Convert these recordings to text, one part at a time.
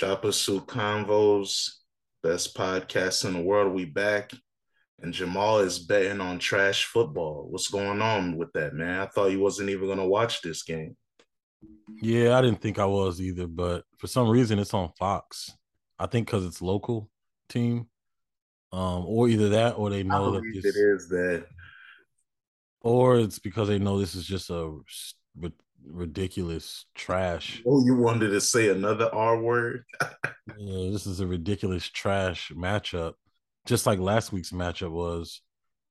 Choppa Suit Convos, best podcast in the world. We back. And Jamal is betting on trash football. What's going on with that, man? I thought you wasn't even gonna watch this game. Yeah, I didn't think I was either, but for some reason it's on Fox. I think because it's local team, um, or either that, or they know that this, it is that, or it's because they know this is just a ridiculous trash. Oh, you wanted to say another R word? yeah, this is a ridiculous trash matchup, just like last week's matchup was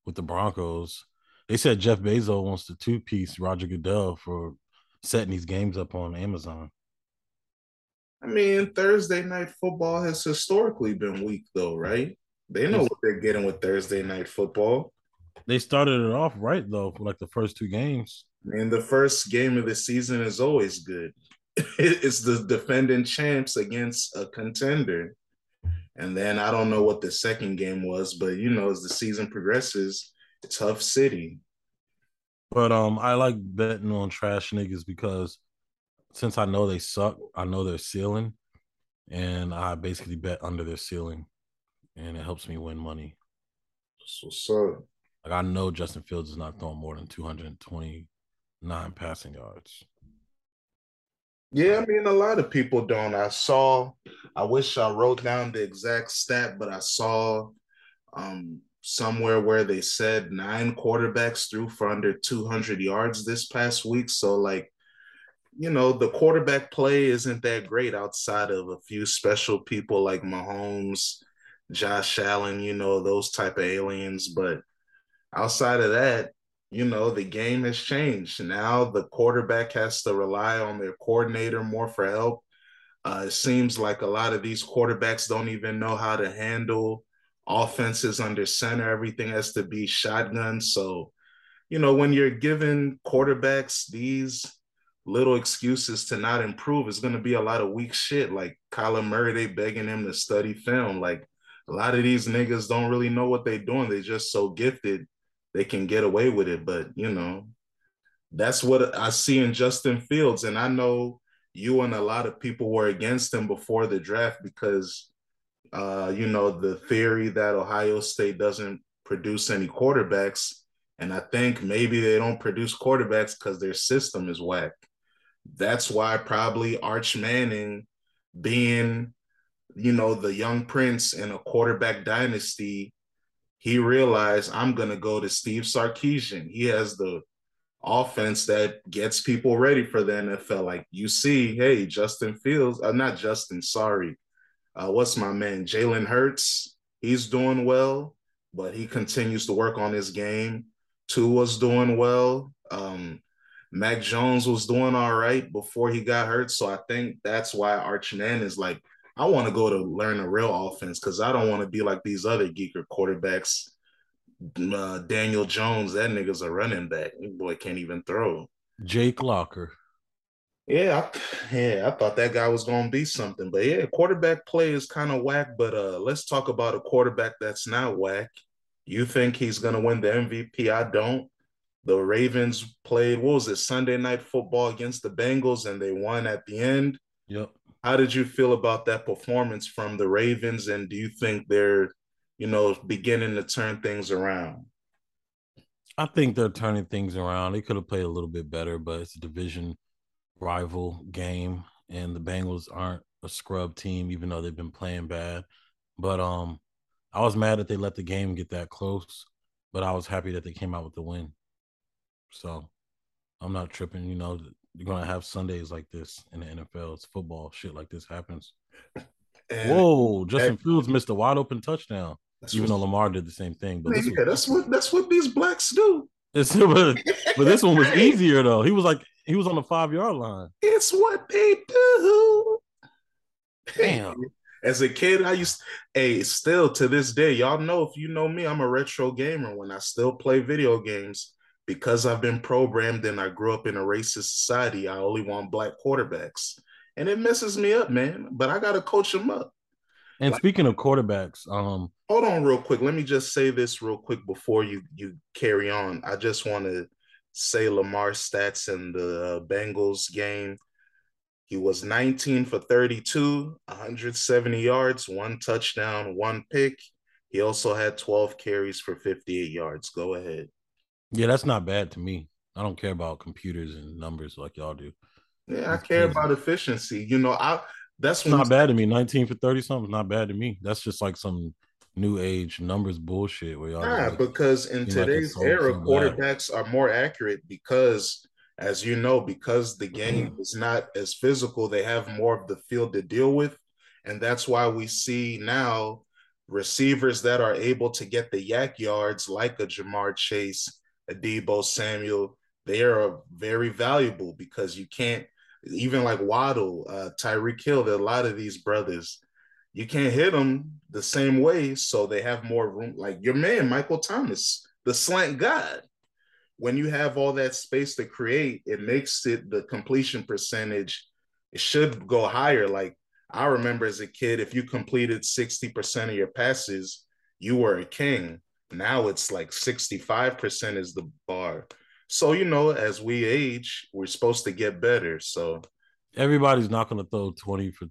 with the Broncos. They said Jeff Bezos wants to two piece Roger Goodell for setting these games up on Amazon. I mean, Thursday night football has historically been weak, though, right? They know what they're getting with Thursday night football. They started it off right though for like the first two games. I mean, the first game of the season is always good. it's the defending champs against a contender. And then I don't know what the second game was, but you know, as the season progresses, tough city. But um, I like betting on trash niggas because since I know they suck, I know their ceiling, and I basically bet under their ceiling, and it helps me win money. What's up. Like I know Justin Fields is not throwing more than 229 passing yards. Yeah, I mean a lot of people don't. I saw I wish I wrote down the exact stat, but I saw um somewhere where they said nine quarterbacks threw for under 200 yards this past week. So, like, you know, the quarterback play isn't that great outside of a few special people like Mahomes, Josh Allen, you know, those type of aliens. But outside of that, you know, the game has changed. Now the quarterback has to rely on their coordinator more for help. Uh, it seems like a lot of these quarterbacks don't even know how to handle offenses under center, everything has to be shotgun. So, you know, when you're giving quarterbacks these little excuses to not improve, it's going to be a lot of weak shit. Like Kyler Murray, they begging him to study film. Like a lot of these niggas don't really know what they're doing. They're just so gifted, they can get away with it. But, you know, that's what I see in Justin Fields. And I know you and a lot of people were against him before the draft because uh, you know, the theory that Ohio State doesn't produce any quarterbacks. And I think maybe they don't produce quarterbacks because their system is whack. That's why probably Arch Manning being, you know, the young prince in a quarterback dynasty, he realized I'm going to go to Steve Sarkisian. He has the offense that gets people ready for the NFL. Like you see, hey, Justin Fields, uh, not Justin, sorry, uh, what's my man? Jalen Hurts. He's doing well, but he continues to work on his game. Tua's doing well. Um, Mac Jones was doing all right before he got hurt. So I think that's why Arch Man is like, I want to go to learn a real offense because I don't want to be like these other geeker quarterbacks. Uh, Daniel Jones, that nigga's a running back. Boy can't even throw. Jake Locker. Yeah, I, yeah, I thought that guy was gonna be something, but yeah, quarterback play is kind of whack. But uh, let's talk about a quarterback that's not whack. You think he's gonna win the MVP? I don't. The Ravens played what was it Sunday night football against the Bengals, and they won at the end. Yep. How did you feel about that performance from the Ravens? And do you think they're, you know, beginning to turn things around? I think they're turning things around. They could have played a little bit better, but it's a division rival game, and the Bengals aren't a scrub team, even though they've been playing bad. But um, I was mad that they let the game get that close, but I was happy that they came out with the win. So I'm not tripping. You know, you're gonna have Sundays like this in the NFL. It's football. Shit like this happens. And Whoa! Justin that, Fields missed a wide open touchdown. Even though Lamar did the same thing, but yeah, that's what that's what these blacks do. It's, but, but this one was easier though. He was like he was on the five yard line. It's what they do. Damn. As a kid, I used, hey, still to this day, y'all know if you know me, I'm a retro gamer. When I still play video games, because I've been programmed and I grew up in a racist society, I only want black quarterbacks. And it messes me up, man. But I gotta coach them up. And like, speaking of quarterbacks, um, hold on real quick. Let me just say this real quick before you you carry on. I just want to say Lamar stats in the uh, Bengals game. He was 19 for 32, 170 yards, one touchdown, one pick. He also had 12 carries for 58 yards. Go ahead. Yeah, that's not bad to me. I don't care about computers and numbers like y'all do. Yeah, I care about efficiency. You know, I that's not bad to me. 19 for 30 something not bad to me. That's just like some new age numbers bullshit where y'all nah, like, because in today's like era, quarterbacks are more accurate because as you know, because the game mm-hmm. is not as physical, they have more of the field to deal with. And that's why we see now receivers that are able to get the YAC yards like a Ja'Marr Chase, a Deebo Samuel. They are very valuable because you can't, even like Waddle, uh, Tyreek Hill, a lot of these brothers, you can't hit them the same way. So they have more room. Like your man, Michael Thomas, the slant god when you have all that space to create, it makes it the completion percentage. It should go higher. Like I remember as a kid, if you completed 60% of your passes, you were a king. Now it's like 65% is the bar. So, you know, as we age, we're supposed to get better. So everybody's not going to throw 20 for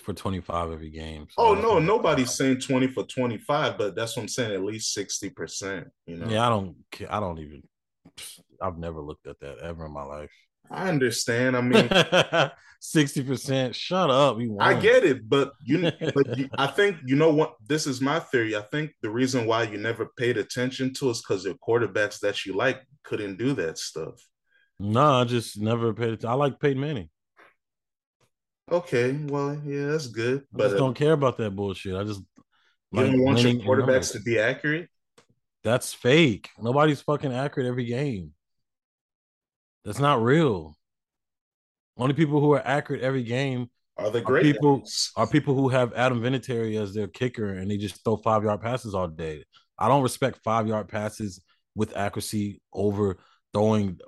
for 25 every game. So oh no, nobody's saying 20 for 25, but that's what I'm saying, at least 60%. You know. Yeah, I don't care, I don't even I've never looked at that ever in my life. I understand. I mean, sixty percent. Shut up. I get it, but you. but you, I think you know what. This is my theory. I think the reason why you never paid attention to is because the quarterbacks that you like couldn't do that stuff. No, I just never paid attention. I like Peyton Manning. Okay, well, yeah, that's good. I but uh, don't care about that bullshit. I just you like don't want your quarterbacks to be accurate. That's fake. Nobody's fucking accurate every game. That's not real. Only people who are accurate every game are the great are people are people who have Adam Vinatieri as their kicker and they just throw five yard passes all day. I don't respect five yard passes with accuracy over throwing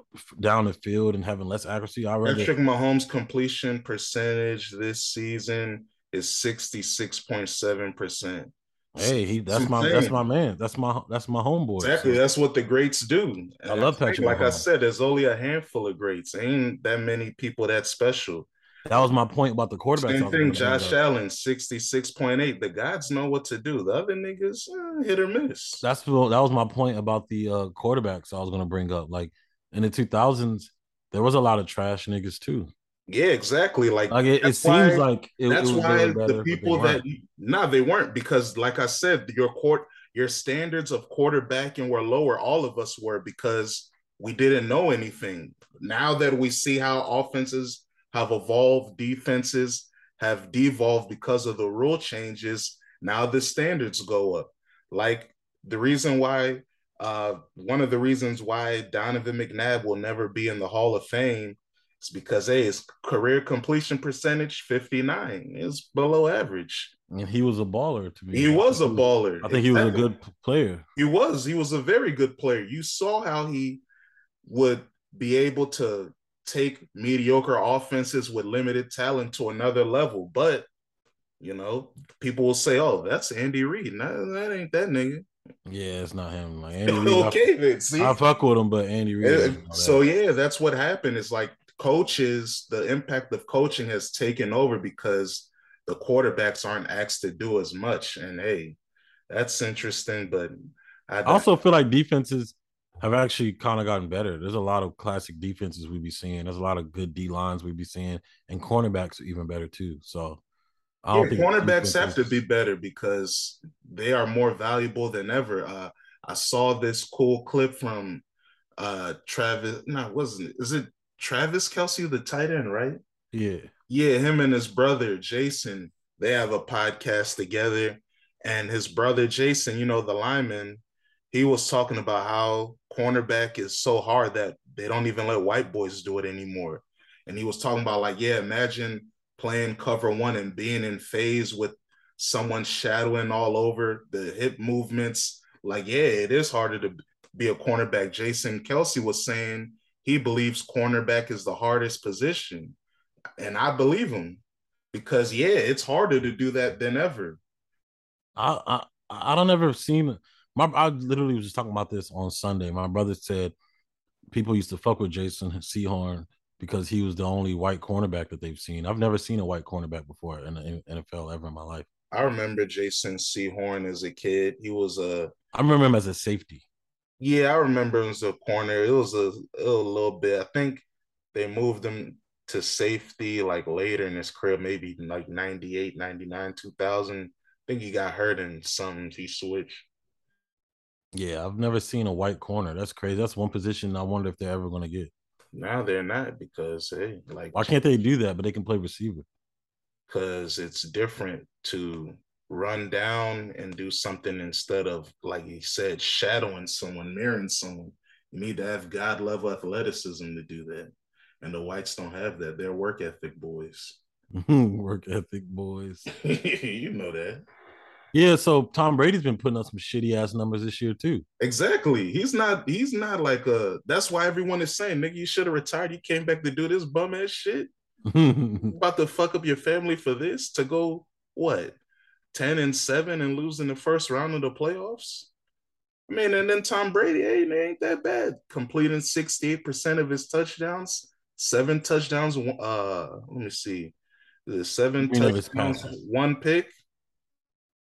down the field and having less accuracy. I rather Patrick Mahomes completion percentage this season is sixty six point seven percent. Hey, he that's my that's my man. That's my that's my homeboy. Exactly. So. That's what the greats do. I love Patrick. Like Mahomes. I said, there's only a handful of greats. Ain't that many people that special. That was my point about the quarterback. Same thing, Josh Allen, 66.8. The gods know what to do. The other niggas, eh, hit or miss. That's that was my point about the uh, quarterbacks I was gonna bring up. Like in the 2000s, there was a lot of trash niggas too. Yeah, exactly. Like, like it, it seems why, like it, that's it why the people that no, nah, they weren't because, like I said, your court, your standards of quarterbacking were lower. All of us were because we didn't know anything. Now that we see how offenses have evolved, defenses have devolved because of the rule changes. Now the standards go up. Like the reason why, uh, one of the reasons why Donovan McNabb will never be in the Hall of Fame it's because hey, his career completion percentage 59 is below average. And he was a baller to me. He was a baller. I think exactly. he was a good player. He was. He was a very good player. You saw how he would be able to take mediocre offenses with limited talent to another level. But you know, people will say, "Oh, that's Andy Reid." No, that ain't that nigga. Yeah, it's not him. Like Andy Reid, okay, I, then see, I fuck with him, but Andy Reid. Eh, so yeah, that's what happened. It's like coaches, the impact of coaching has taken over because the quarterbacks aren't asked to do as much. And hey, that's interesting. But I, I also feel like defenses have actually kind of gotten better. There's a lot of classic defenses we'd be seeing. There's a lot of good D lines we'd be seeing, and cornerbacks are even better too. So I don't yeah, think cornerbacks have to be better because they are more valuable than ever. Uh, I saw this cool clip from uh Travis. No, it wasn't it? Is it Travis Kelce, the tight end, right? Yeah. Yeah, him and his brother Jason, they have a podcast together. And his brother Jason, you know, the lineman, he was talking about how cornerback is so hard that they don't even let white boys do it anymore. And he was talking about, like, yeah, imagine playing cover one and being in phase with someone shadowing all over the hip movements. Like, yeah, it is harder to be a cornerback. Jason Kelce was saying he believes cornerback is the hardest position. And I believe him because yeah, it's harder to do that than ever. I I, I don't ever seen my I literally was just talking about this on Sunday. My brother said people used to fuck with Jason Sehorn because he was the only white cornerback that they've seen. I've never seen a white cornerback before in the NFL ever in my life. I remember Jason Sehorn as a kid. He was a. I remember him as a safety. Yeah, I remember him as a corner. It was a, a little bit. I think they moved him to safety like later in his career, maybe like 98, 99, 2000. I think he got hurt in something. He switched. Yeah, I've never seen a white corner. That's crazy. That's one position I wonder if they're ever going to get. Now they're not because hey, like why can't they do that? But they can play receiver. Because it's different to run down and do something instead of like he said, shadowing someone, mirroring someone. You need to have God level athleticism to do that. And the whites don't have that. They're work ethic boys. work ethic boys. you know that. Yeah, so Tom Brady's been putting up some shitty ass numbers this year too. Exactly. He's not. He's not like a. That's why everyone is saying, "Nigga, you should have retired. You came back to do this bum ass shit. about to fuck up your family for this to go what ten and seven and losing the first round of the playoffs. I mean, and then Tom Brady, hey, it ain't that bad. Completing sixty eight percent of his touchdowns, seven touchdowns. Uh, let me see, the seven touchdowns, one pick.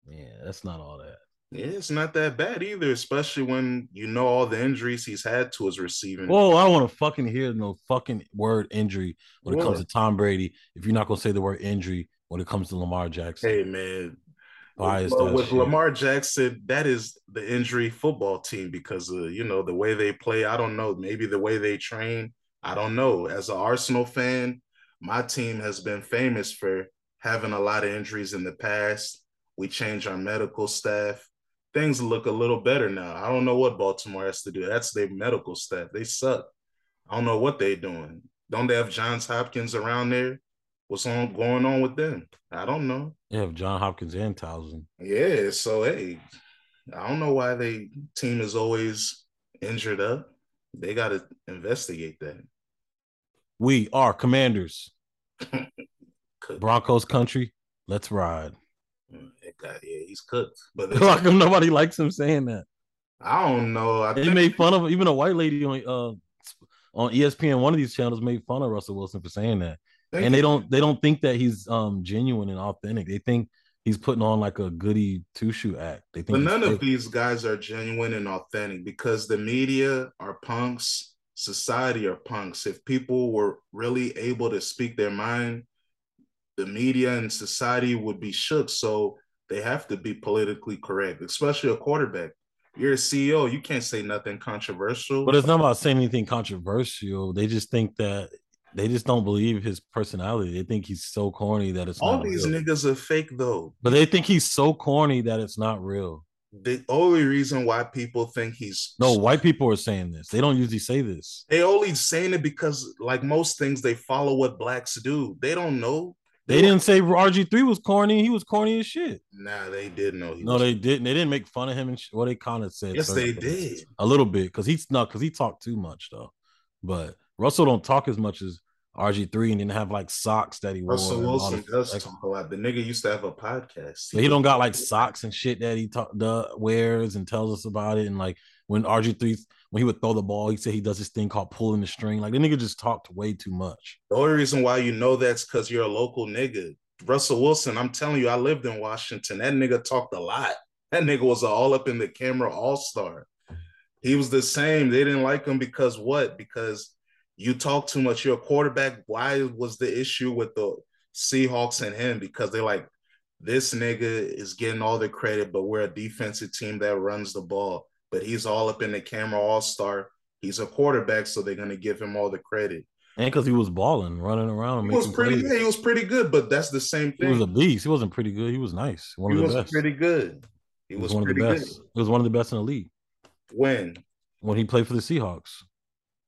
Yeah, that's not all that. Yeah, it's not that bad either, especially when you know all the injuries he's had to his receiving. Whoa, I don't want to fucking hear no fucking word injury when it comes to Tom Brady. If you're not gonna say the word injury when it comes to Lamar Jackson. Hey man. With, with Lamar Jackson, that is the injury football team because of you know the way they play. I don't know, maybe the way they train. I don't know. As an Arsenal fan, my team has been famous for having a lot of injuries in the past we change our medical staff. Things look a little better now. I don't know what Baltimore has to do. That's their medical staff. They suck. I don't know what they're doing. Don't they have Johns Hopkins around there? What's on going on with them? I don't know. Have John Hopkins and Towson. Yeah, so hey, I don't know why they team is always injured up. They got to investigate that. We are commanders. Broncos country. Let's ride. God, yeah, he's cooked. But like nobody likes him saying that. I don't know. I they think... made fun of even a white lady on uh on ESPN. One of these channels made fun of Russell Wilson for saying that, And they don't they don't think that he's um genuine and authentic. They think he's putting on like a goody two shoe act. They think, but none of these guys are genuine and authentic because the media are punks, society are punks. If people were really able to speak their mind, the media and society would be shook. So they have to be politically correct, especially a quarterback. You're a CEO, you can't say nothing controversial. But it's not about saying anything controversial. They just think that they just don't believe his personality. They think he's so corny that it's all these real. niggas are fake though. But they think he's so corny that it's not real. The only reason why people think he's no white people are saying this. They don't usually say this. They only saying it because, like most things, they follow what blacks do. They don't know they didn't say RG3 was corny. He was corny as shit. Nah, they did know. no, they didn't. They didn't make fun of him and sh- well, they kind of said. Yes, they did a little bit because he's not because he talked too much though. But Russell don't talk as much as RG3 and didn't have like socks that he wore. Russell Wilson does talk a lot. The nigga used to have a podcast. He, he don't got like socks and shit that he talk, the, wears and tells us about it. And like when RG3 when he would throw the ball, he said he does this thing called pulling the string. Like the nigga just talked way too much. The only reason why you know that's because you're a local nigga. Russell Wilson, I'm telling you, I lived in Washington. That nigga talked a lot. That nigga was all up in the camera all star. He was the same. They didn't like him because what? Because you talk too much. You're a quarterback. Why was the issue with the Seahawks and him? Because they're like, this nigga is getting all the credit, but we're a defensive team that runs the ball. But he's all up in the camera all star. He's a quarterback, so they're gonna give him all the credit and because he was balling, running around. He was pretty. Plays. Yeah, he was pretty good, but that's the same thing. He was a beast. He wasn't pretty good. He was nice. One he of the was best. pretty good. He, he was, was, one of the best. Good. He was one of the best in the league. When? When he played for the Seahawks.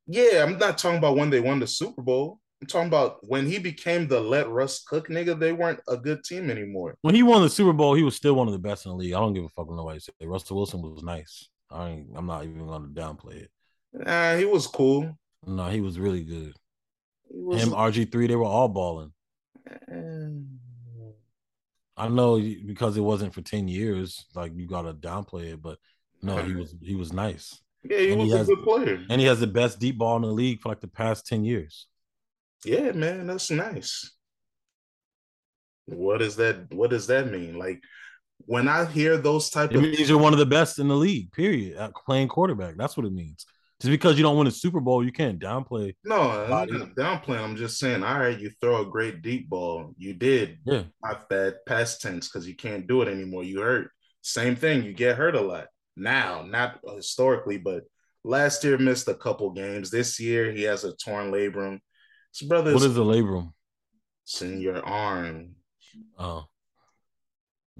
Yeah, I'm not talking about when they won the Super Bowl. I'm talking about when he became the let Russ cook nigga. They weren't a good team anymore. When he won the Super Bowl, he was still one of the best in the league. I don't give a fuck what nobody say. Russell Wilson was nice. I ain't, I'm not even going to downplay it. Nah, he was cool. No, he was really good was... Him, RG three, they were all balling. I know because it wasn't for ten years. Like you gotta downplay it, but no, he was he was nice. Yeah, he and was he a has, good player, and he has the best deep ball in the league for like the past ten years. Yeah, man, that's nice. What does that what does that mean? Like when I hear those type It of means you're one of the best in the league. Period. At playing quarterback. That's what it means. Just because you don't win a Super Bowl, you can't downplay. no, I'm not downplaying. I'm just saying, all right, you throw a great deep ball. You did Yeah. not that past tense because you can't do it anymore. You hurt. Same thing. You get hurt a lot now, not historically, but last year missed a couple games. This year he has a torn labrum. His brother. What is the labrum? it's in your arm. Oh.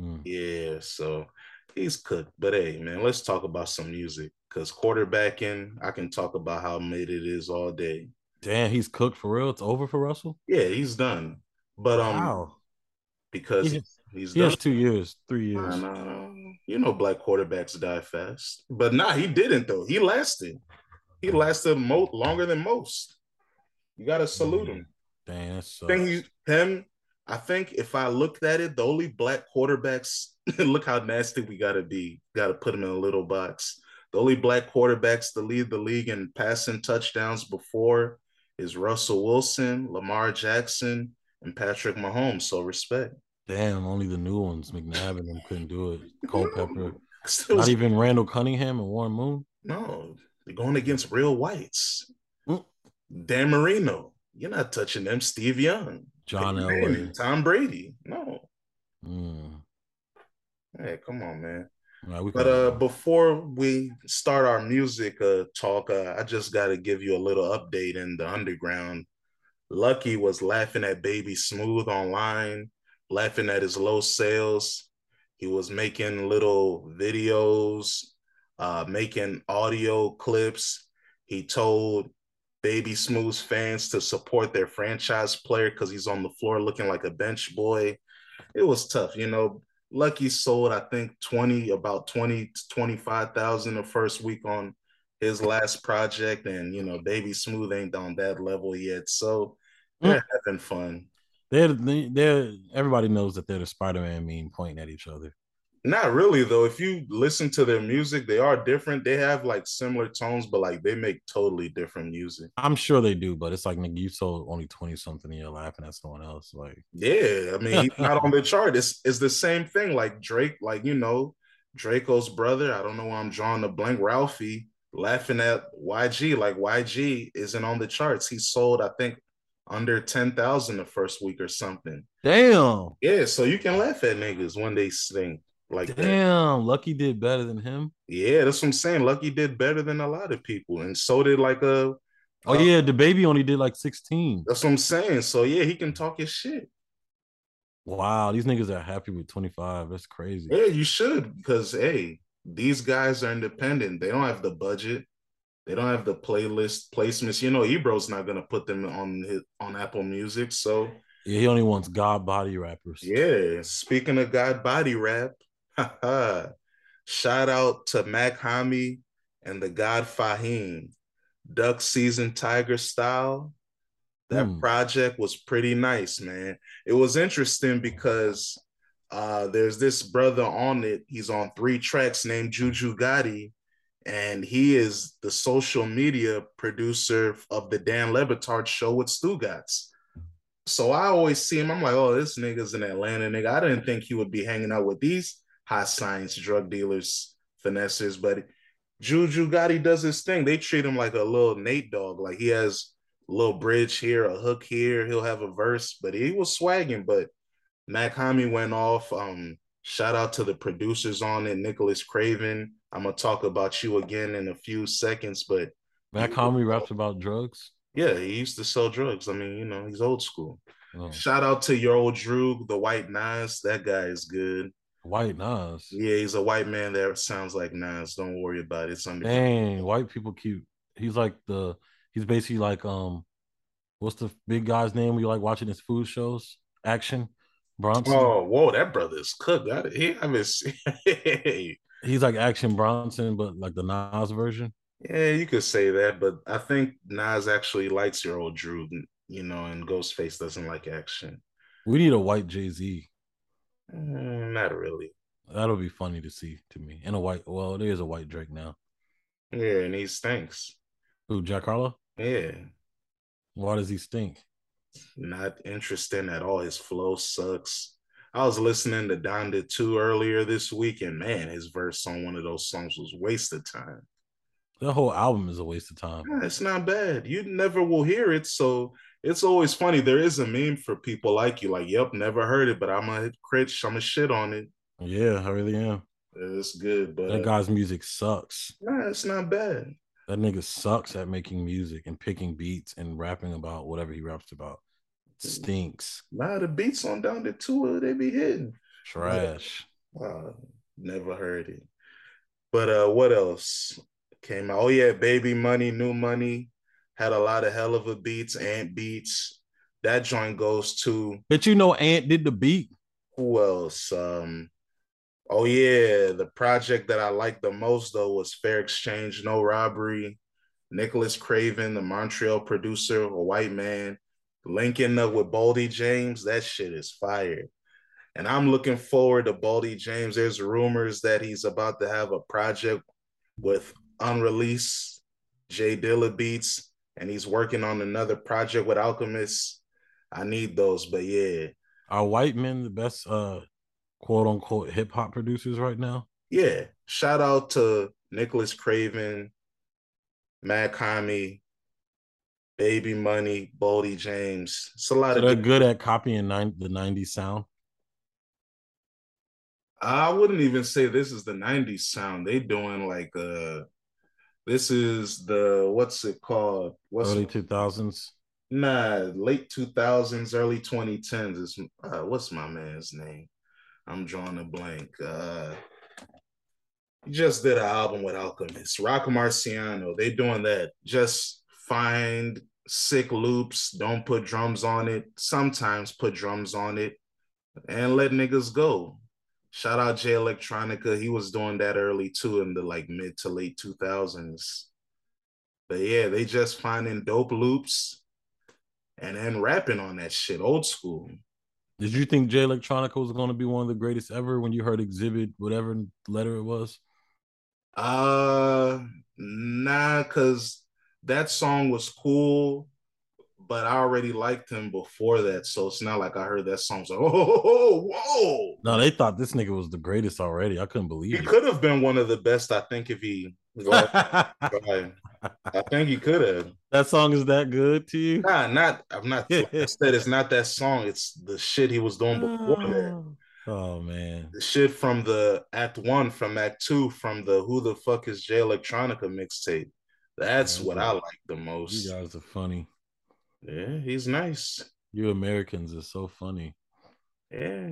Mm. Yeah, so he's cooked. But hey, man, let's talk about some music because quarterbacking, I can talk about how made it is all day. Damn, he's cooked for real. It's over for Russell. Yeah, he's done. But um, Wow. because He- he's He done. has two years, three years. You know, black quarterbacks die fast, but nah, he didn't though. He lasted. He lasted mo- longer than most. You gotta salute him. Damn, that I sucks. think he, him. I think if I looked at it, the only black quarterbacks. look how nasty we gotta be. Got to put him in a little box. The only black quarterbacks to lead the league in passing touchdowns before is Russell Wilson, Lamar Jackson, and Patrick Mahomes. So respect. Damn, only the new ones. McNabb and them couldn't do it. Culpepper. Not even Randall Cunningham and Warren Moon. No, they're going against real whites. Mm. Dan Marino, you're not touching them. Steve Young, John Elway. Tom Brady. No, Mm. hey, come on, man. Right, But uh, before we start our music uh, talk, uh, I just got to give you a little update in the underground. Lucky was laughing at Baby Smooth online, laughing at his low sales. He was making little videos, uh, making audio clips. He told Baby Smooth's fans to support their franchise player because he's on the floor looking like a bench boy. It was tough, you know. Lucky sold, I think, 20, about 20 to 25,000 the first week on his last project. And, you know, Baby Smooth ain't on that level yet. So they're having fun. They're, they're everybody knows that they're the Spider-Man meme pointing at each other. Not really, though. If you listen to their music, they are different. They have like similar tones, but like they make totally different music. I'm sure they do, but it's like nigga, you sold only 20 something and you're laughing at someone else. Like Yeah, I mean, he's not on the chart. It's, it's the same thing. Like Drake, like, you know, Draco's brother. I don't know why I'm drawing the blank. Ralphie laughing at YG. Like YG isn't on the charts. He sold, I think, under 10,000 the first week or something. damn, Yeah, so you can laugh at niggas when they sing like that. damn, Lucky did better than him. Yeah, that's what I'm saying. Lucky did better than a lot of people. And so did like a Oh Uh, yeah, the baby only did like 16. that's what I'm saying. So yeah, he can talk his shit. Wow, these niggas are happy with 25. That's crazy. Yeah, you should because hey, these guys are independent. They don't have the budget. They don't have the playlist placements. You know, Ebro's not gonna put them on his on Apple Music. So Yeah, he only wants God body rappers. yeah. Speaking of God body rap, shout out to Mach-Hommy and the God Fahim. Duck season Tiger style. That Hmm. project was pretty nice, man. It was interesting because uh, there's this brother on it. He's on three tracks named Juju Gotti, and he is the social media producer of the Dan Le Batard show with Stugotz. So I always see him. I'm like, oh, this nigga's an Atlanta nigga. I didn't think he would be hanging out with these high science drug dealers, finessers, but Juju Gotti does his thing. They treat him like a little Nate Dogg. Like he has a little bridge here, a hook here. He'll have a verse, but he was swagging. But Mach-Hommy went off. Um, shout out to the producers on it, Nicholas Craven. I'm gonna talk about you again in a few seconds, but Mach-Hommy raps about drugs. yeah, he used to sell drugs. I mean, you know, he's old school. Oh, Shout out to Your Old Droog, the white Nas. That guy is good. white Nas. Yeah, he's a white man that sounds like Nas. Don't worry about it. Under Dang, white people keep. He's like the. He's basically like um, what's the big guy's name? We like watching his food shows. Action, Bronson. Oh, whoa, that brother's cooked. I, he haven't seen- He's like Action Bronson, but like the Nas version. Yeah, you could say that, but I think Nas actually likes Your Old Droog, you know, and Ghostface doesn't like action. We need a white Jay Z. Mm, not really. That'll be funny to see to me. And a white. Well, there is a white Drake now. Yeah, and he stinks. Who Jack Harlow? Yeah. Why does he stink? Not interesting at all. His flow sucks. I was listening to Donda 2 earlier this week, and man, his verse on one of those songs was waste of time. The whole album is a waste of time. Yeah, it's not bad. You never will hear it. So it's always funny. There is a meme for people like you, like, yep, never heard it, but I'm a crit, I'm a shit on it. Yeah, I really am. It's good, but that guy's music sucks. Nah, it's not bad. That nigga sucks at making music and picking beats and rapping about whatever he raps about. It stinks. Nah, the beats on Donda 2, they be hitting. Trash. Uh, never heard it. But uh what else came out? Oh yeah, Baby Money, New Money had a lot of hell of a beats, Ant beats. That joint goes to But you know Ant did the beat. Who else? Um Oh yeah, the project that I liked the most though was Fair Exchange, No Robbery. Nicholas Craven, the Montreal producer, a white man, linking up with Boldy James. That shit is fire. And I'm looking forward to Boldy James. There's rumors that he's about to have a project with unreleased J Dilla beats, and he's working on another project with Alchemist. I need those, but yeah. Are white men the best uh quote unquote hip hop producers right now? Yeah. Shout out to Nicholas Craven, Mach-Hommy, Baby Money, Boldy James. It's a lot so of they're good at copying nine, the 90s sound. I wouldn't even say this is the 90s sound. They doing like uh this is the what's it called? What's early 2000s? Nah, late 2000s, early 2010s. Is uh, what's my man's name? I'm drawing a blank. Uh, he just did an album with Alchemist, Roc Marciano. They doing that. Just find sick loops. Don't put drums on it. Sometimes put drums on it, and let niggas go. Shout out Jay Electronica. He was doing that early too in the like mid to late 2000s. But yeah, they just finding dope loops and then rapping on that shit, old school. Did you think Jay Electronica was going to be one of the greatest ever when you heard Exhibit, whatever letter it was? Uh, nah, cause that song was cool, but I already liked him before that, so it's not like I heard that song. So, oh, whoa! No, they thought this nigga was the greatest already. I couldn't believe he it. could have been one of the best. I think if he, I think you could have. That song is that good to you? Nah, not. I'm not. like I said it's not that song. It's the shit he was doing before that. Oh man, the shit from the Act One, from Act Two, from the Who the fuck is Jay Electronica mixtape. That's what I like the most. You guys are funny. Yeah, he's nice. You Americans are so funny. Yeah.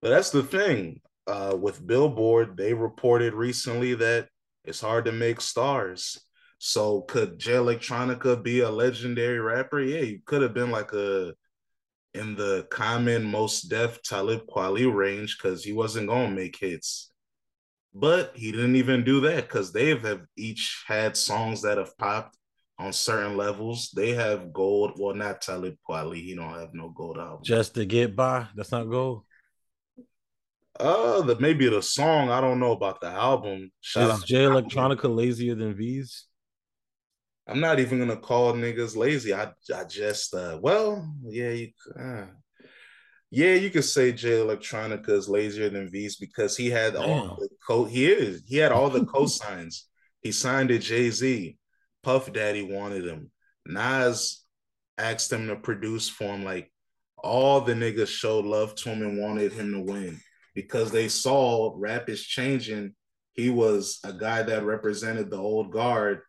But that's the thing. Uh, with Billboard, they reported recently that it's hard to make stars. So could Jay Electronica be a legendary rapper? Yeah, he could have been like a in the Common Mos Def Talib Kweli range because he wasn't gonna make hits. But he didn't even do that because they have each had songs that have popped on certain levels. They have gold. Well, not Talib Kweli. He don't have no gold album. Just to get by. That's not gold. Uh, the maybe the song. I don't know about the album. Shout Is Jay Electronica lazier than Veeze? I'm not even gonna call niggas lazy. I I just uh well yeah you uh, yeah you could say Jay Electronica is lazier than Veeze because he had Damn. all the co he is he had all the cosigns. He signed to Jay Z. Puff Daddy wanted him. Nas asked him to produce for him. Like all the niggas showed love to him and wanted him to win because they saw rap is changing. He was a guy that represented the old guard,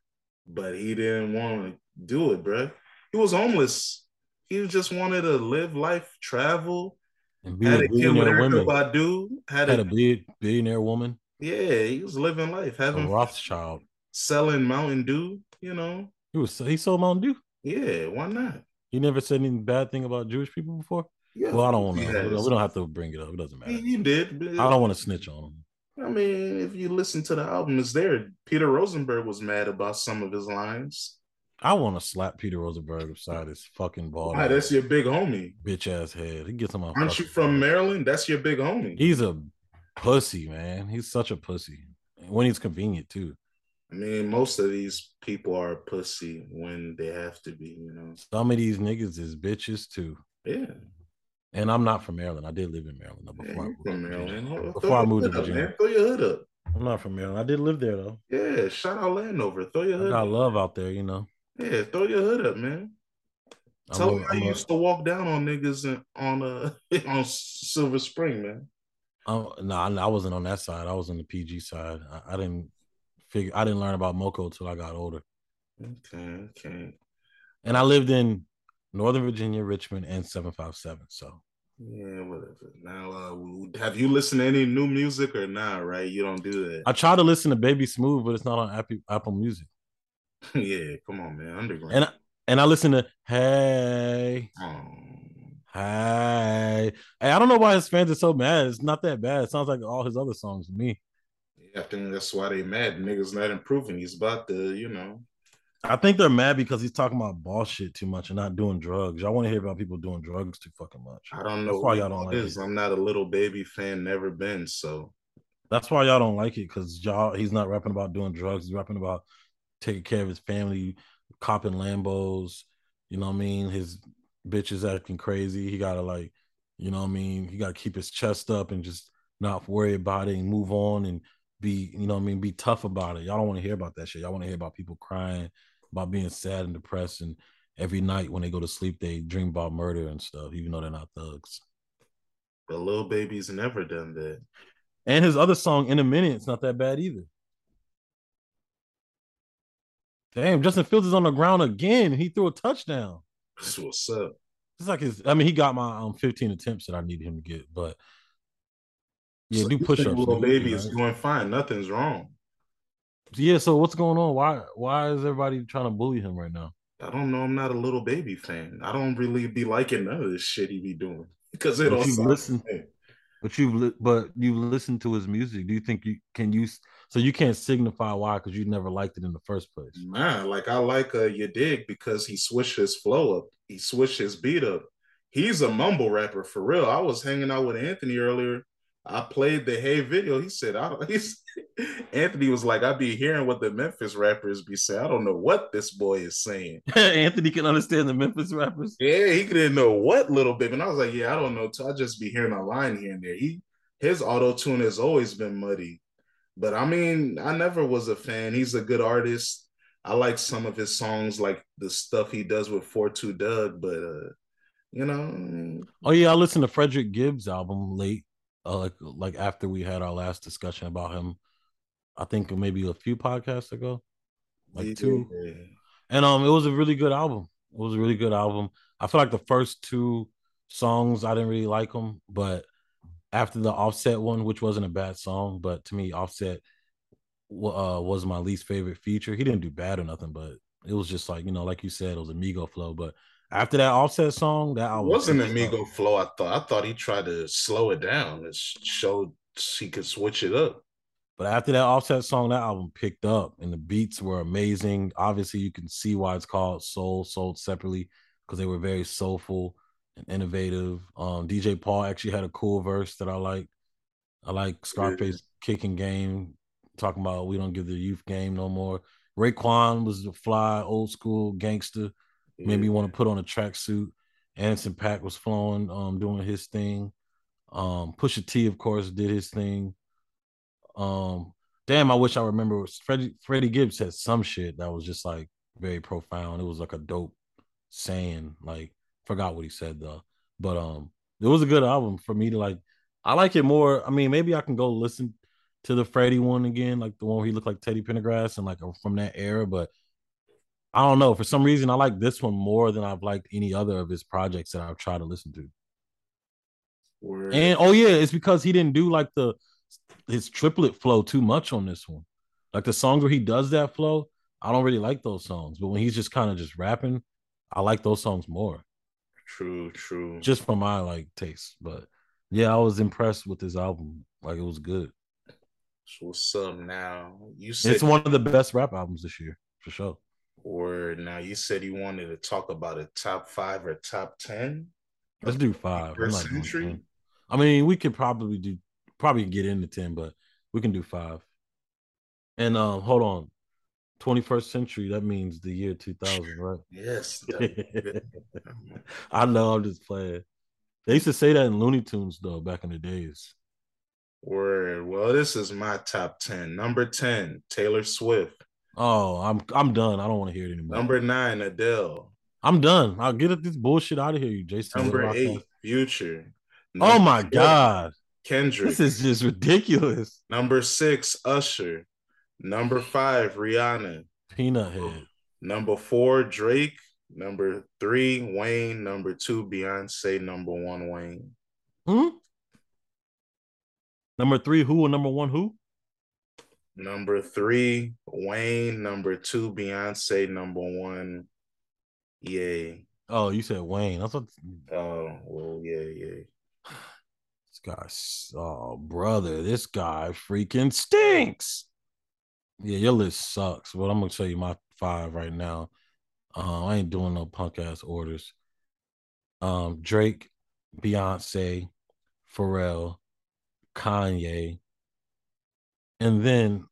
but he didn't want to do it, bro. He was homeless. He just wanted to live life, travel. And be had a billionaire woman. Badu, had, had a, a billionaire woman. Yeah, he was living life, having a Rothschild, selling Mountain Dew. You know, he was he sold Mountain Dew. Yeah, why not? He never said any bad thing about Jewish people before. Yeah, well, I don't want to. We don't have to bring it up. It doesn't matter. He, he did. I don't want to snitch on him. I mean, if you listen to the album, it's there. Peter Rosenberg was mad about some of his lines. I want to slap Peter Rosenberg upside his fucking ball. That's your big homie. Bitch ass head. He gets him out. Aren't you from Maryland? That's your big homie. He's a pussy, man. He's such a pussy. When he's convenient too. I mean, most of these people are pussy when they have to be, you know. Some of these niggas is bitches too. Yeah. And I'm not from Maryland. I did live in Maryland though, before, you I, from Maryland. before I moved to Throw your hood up, Virginia. Throw your hood up. I'm not from Maryland. I did live there though. Yeah, shout out Landover. Throw your hood up. I love out there, you know. Yeah, throw your hood up, man. I'm Tell a- them I'm you a- used to walk down on niggas in, on uh on Silver Spring, man. Oh no, I, I wasn't on that side. I was on the PG side. I, I didn't figure. I didn't learn about Moco until I got older. Okay, okay. And I lived in Northern Virginia, Richmond, and seven five seven. So Yeah, whatever. Now, uh, have you listened to any new music or not? Right, you don't do that. I try to listen to Baby Smooth, but it's not on Apple Apple Music. yeah, come on, man. Underground. And I, and I listen to Hey Um, Hey. Hey, I don't know why his fans are so mad. It's not that bad. It sounds like all his other songs to me. Yeah, I think that's why they mad. Niggas not improving. He's about to, you know. I think they're mad because he's talking about bullshit too much and not doing drugs. Y'all want to hear about people doing drugs too fucking much. I don't know That's why y'all don't like is. it. I'm not a Lil Baby fan. Never been. So That's why y'all don't like it because y'all he's not rapping about doing drugs. He's rapping about taking care of his family, copping Lambos. You know what I mean? His bitch is acting crazy. He gotta like, you know what I mean? He gotta keep his chest up and just not worry about it and move on and be, you know what I mean, be tough about it. Y'all don't want to hear about that shit. Y'all want to hear about people crying, about being sad and depressed, and every night when they go to sleep, they dream about murder and stuff, even though they're not thugs. the Lil Baby's never done that. And his other song, In a Minute, it's not that bad either. Damn, Justin Fields is on the ground again. He threw a touchdown. That's what's up. It's like his. I mean, he got my um 15 attempts that I needed him to get, but yeah, So do push ups. Lil Baby is doing fine. Nothing's wrong. Yeah, so what's going on? Why why is everybody trying to bully him right now? I don't know. I'm not a Lil Baby fan. I don't really be liking none of this shit he be doing because it you listen- But you've li- but you've listened to his music. Do you think you can you? So you can't signify why because you never liked it in the first place. Man, like I like uh you dig because he switched his flow up. He switched his beat up. He's a mumble rapper for real. I was hanging out with Anthony earlier. I played the Hey video. He said, I don't he's Anthony was like, I be hearing what the Memphis rappers be saying. I don't know what this boy is saying. Anthony can understand the Memphis rappers. Yeah, he didn't know what little bit. And I was like, Yeah, I don't know. too. I just be hearing a line here and there. He his auto tune has always been muddy. But I mean, I never was a fan. He's a good artist. I like some of his songs, like the stuff he does with 42 Dugg, but uh, you know, Oh yeah, I listened to Frederick Gibbs' album late, uh, like like after we had our last discussion about him. I think maybe a few podcasts ago, like yeah. two. And um, it was a really good album. It was a really good album. I feel like the first two songs I didn't really like them, but after the Offset one, which wasn't a bad song, but to me, Offset uh, was my least favorite feature. He didn't do bad or nothing, but it was just like you know, like you said, it was Amigo flow. But after that Offset song, that wasn't. Amigo flow. I thought I thought he tried to slow it down. It showed he could switch it up. But after that Offset song, that album picked up, and the beats were amazing. Obviously, you can see why it's called Soul, sold separately because they were very soulful and innovative. Um, DJ Paul actually had a cool verse that I like. I like Scarface kicking game, talking about we don't give the youth game no more. Raekwon was the fly, old school gangster. Made me want to put on a tracksuit. Anderson .Paak was flowing, um, doing his thing. Um, Pusha T, of course, did his thing. Um, damn, I wish I remember. Freddie Freddie Gibbs said some shit that was just like very profound. It was like a dope saying. Like, forgot what he said though, but um, it was a good album for me to like. I like it more. I mean, maybe I can go listen to the Freddie one again, like the one where he looked like Teddy Pendergrass and like from that era, but. I don't know. For some reason, I like this one more than I've liked any other of his projects that I've tried to listen to. Word. And oh yeah, it's because he didn't do like the his triplet flow too much on this one. Like the songs where he does that flow, I don't really like those songs. But when he's just kind of just rapping, I like those songs more, true, true. just for my like taste. But yeah, I was impressed with this album. Like it was good. So what's up now? You said It's one of the best rap albums this year for sure. Word. Now you said you wanted to talk about a top five or top ten. Let's do five. First century? I mean, we could probably do probably get into ten, but we can do five. And um, hold on. 21st century, that means the year 2000, right? Yes. I know, I'm just playing. They used to say that in Looney Tunes, though, back in the days. Word. Well, this is my top 10. Number 10, Taylor Swift. Oh, I'm I'm done. I don't want to hear it anymore. Number nine, Adele. I'm done. I'll get this bullshit out of here, you Jason. Number eight, Future. Number oh my seven, god. Kendrick. This is just ridiculous. Number six, Usher. Number five, Rihanna. Peanut Head. Number four, Drake. Number three, Wayne. Number two, Beyonce. Number one, Wayne. Hmm? Number three, who? And number one, who? Number three, Wayne. Number two, Beyonce. Number one, Yay. Oh, you said Wayne. That's what. Oh, well, yeah, yeah. This guy, oh, brother, this guy freaking stinks. Yeah, your list sucks. But I'm gonna tell you my five right now. Uh, I ain't doing no punk ass orders. Um, Drake, Beyonce, Pharrell, Kanye, and then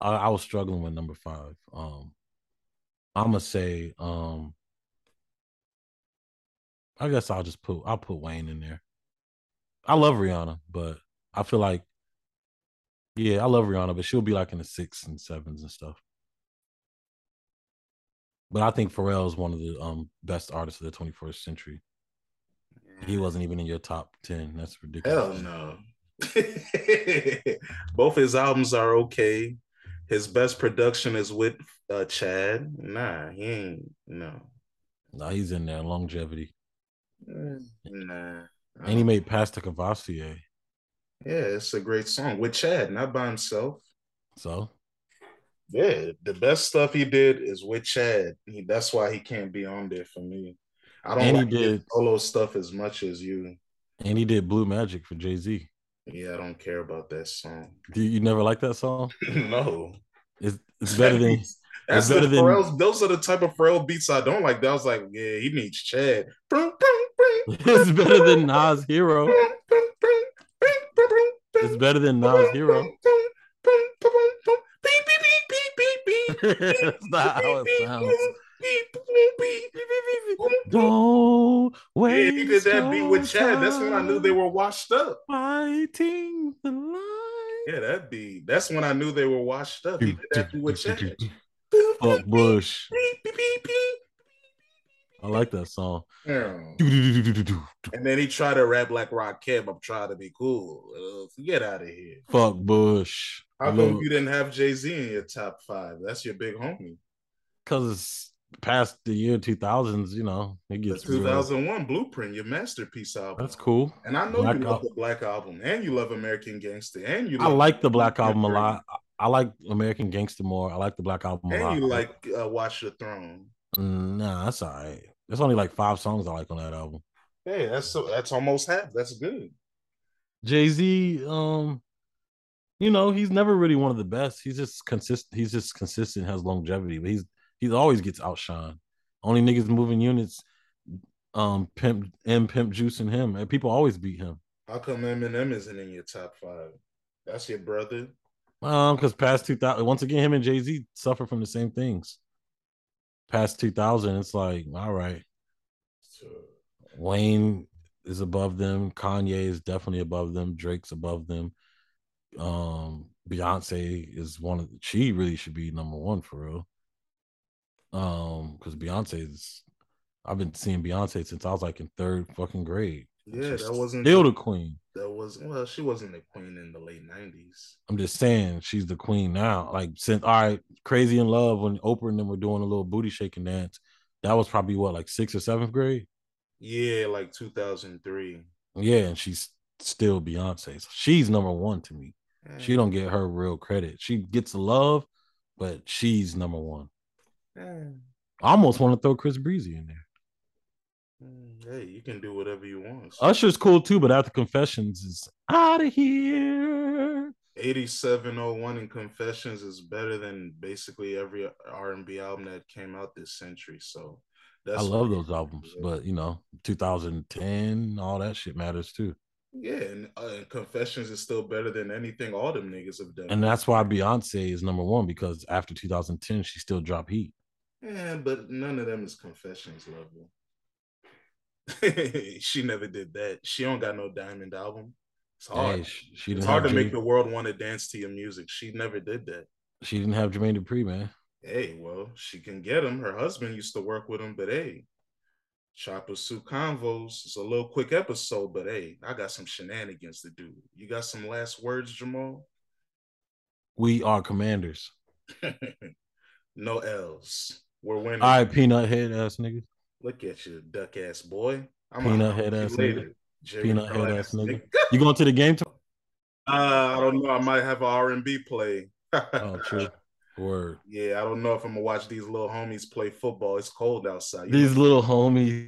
I, I was struggling with number five. Um, I'm gonna say um, I guess I'll just put I'll put Wayne in there. I love Rihanna, but I feel like yeah, I love Rihanna, but she'll be like in the six and sevens and stuff. But I think Pharrell is one of the um, best artists of the 21st century. He wasn't even in your top 10. That's ridiculous. Hell no. Both his albums are okay. His best production is with uh, Chad. Nah, he ain't. No. Nah, he's in there. Longevity. Mm, nah. And he made Pass the Courvoisier. Yeah, it's a great song with Chad, not by himself. So, yeah, the best stuff he did is with Chad. He, that's why he can't be on there for me. I don't and like he did solo stuff as much as you. And he did Blue Magic for Jay Z. Yeah, I don't care about that song. Do you never like that song? no. It's, it's better than that's the Pharrell's, those are the type of Pharrell beats I don't like. That was like, yeah, he needs Chad. it's better than Nas Hero. It's better than Nas Hero. That's not how it sounds. Don't wait. Yeah, he did that beat with Chad. That's when I knew they were washed up. Fighting the line. Yeah, that beat. That's when I knew they were washed up. He did that beat with Chad. Fuck Bush. I like that song. Yeah. And then he tried to rap like Rakim. I'm trying to be cool. Uh, get out of here. Fuck Bush. How come you didn't have Jay Z in your top five? That's your big homie. Because past the year 2000s, you know, it gets the 2001 real. Blueprint, your masterpiece album. That's cool. And I know Black you love Al- the Black Album, and you love American Gangster, and you. I like the Black Album a lot. I like American Gangster more. I like the Black Album and a lot. you like uh, Watch the Throne. Mm, nah, that's all right. There's only like five songs I like on that album. Hey, that's so, that's almost half. That's good. Jay Z, um, you know, he's never really one of the best. He's just consistent. He's just consistent. Has longevity, but he's he's always gets outshined. Only niggas moving units, um, pimp and pimp juice and him, and people always beat him. How come Eminem isn't in your top five? That's your brother. Um, because past two thousand, once again, him and Jay Z suffer from the same things. Past two thousand, it's like all right. Wayne is above them. Kanye is definitely above them. Drake's above them. Um, Beyonce is one of the, she really should be number one for real. Um, because Beyonce is I've been seeing Beyonce since I was like in third fucking grade. Yeah, that wasn't still the queen. That was well, she wasn't the queen in the late nineties. I'm just saying she's the queen now. Like since all right, crazy in love when Oprah and them were doing a little booty shaking dance. That was probably what, like sixth or seventh grade? Yeah, like 2003. Yeah, and she's still Beyonce. So she's number one to me. Mm. She don't get her real credit. She gets love, but she's number one. Mm. I almost want to throw Chris Breezy in there. Mm, hey, you can do whatever you want. Usher's cool too, but after Confessions is out of here. 8701 and Confessions is better than basically every R&B album that came out this century. So that's I love those albums, but you know, 2010, all that shit matters too. Yeah, and, uh, and Confessions is still better than anything all them niggas have done. And that's why Beyonce is number one because after 2010, she still dropped heat. Yeah, but none of them is Confessions level. she never did that. She don't got no diamond album. It's hard. Hey, she, she it's hard to make the world want to dance to your music. She never did that. She didn't have Jermaine Dupri, man. Hey, well, she can get him. Her husband used to work with him, but hey, Choppa Suit Convos is a little quick episode, but hey, I got some shenanigans to do. You got some last words, Jamal? We are commanders. no L's. We're winning. All right, peanut head ass niggas. Look at you, duck ass boy. I'm peanut head ass nigga. Peanut head ass nigga. You going to the game? T- uh, I don't know. I might have an R and B play. oh, true. Word. Yeah, I don't know if I'm gonna watch these little homies play football. It's cold outside. these know? little homies.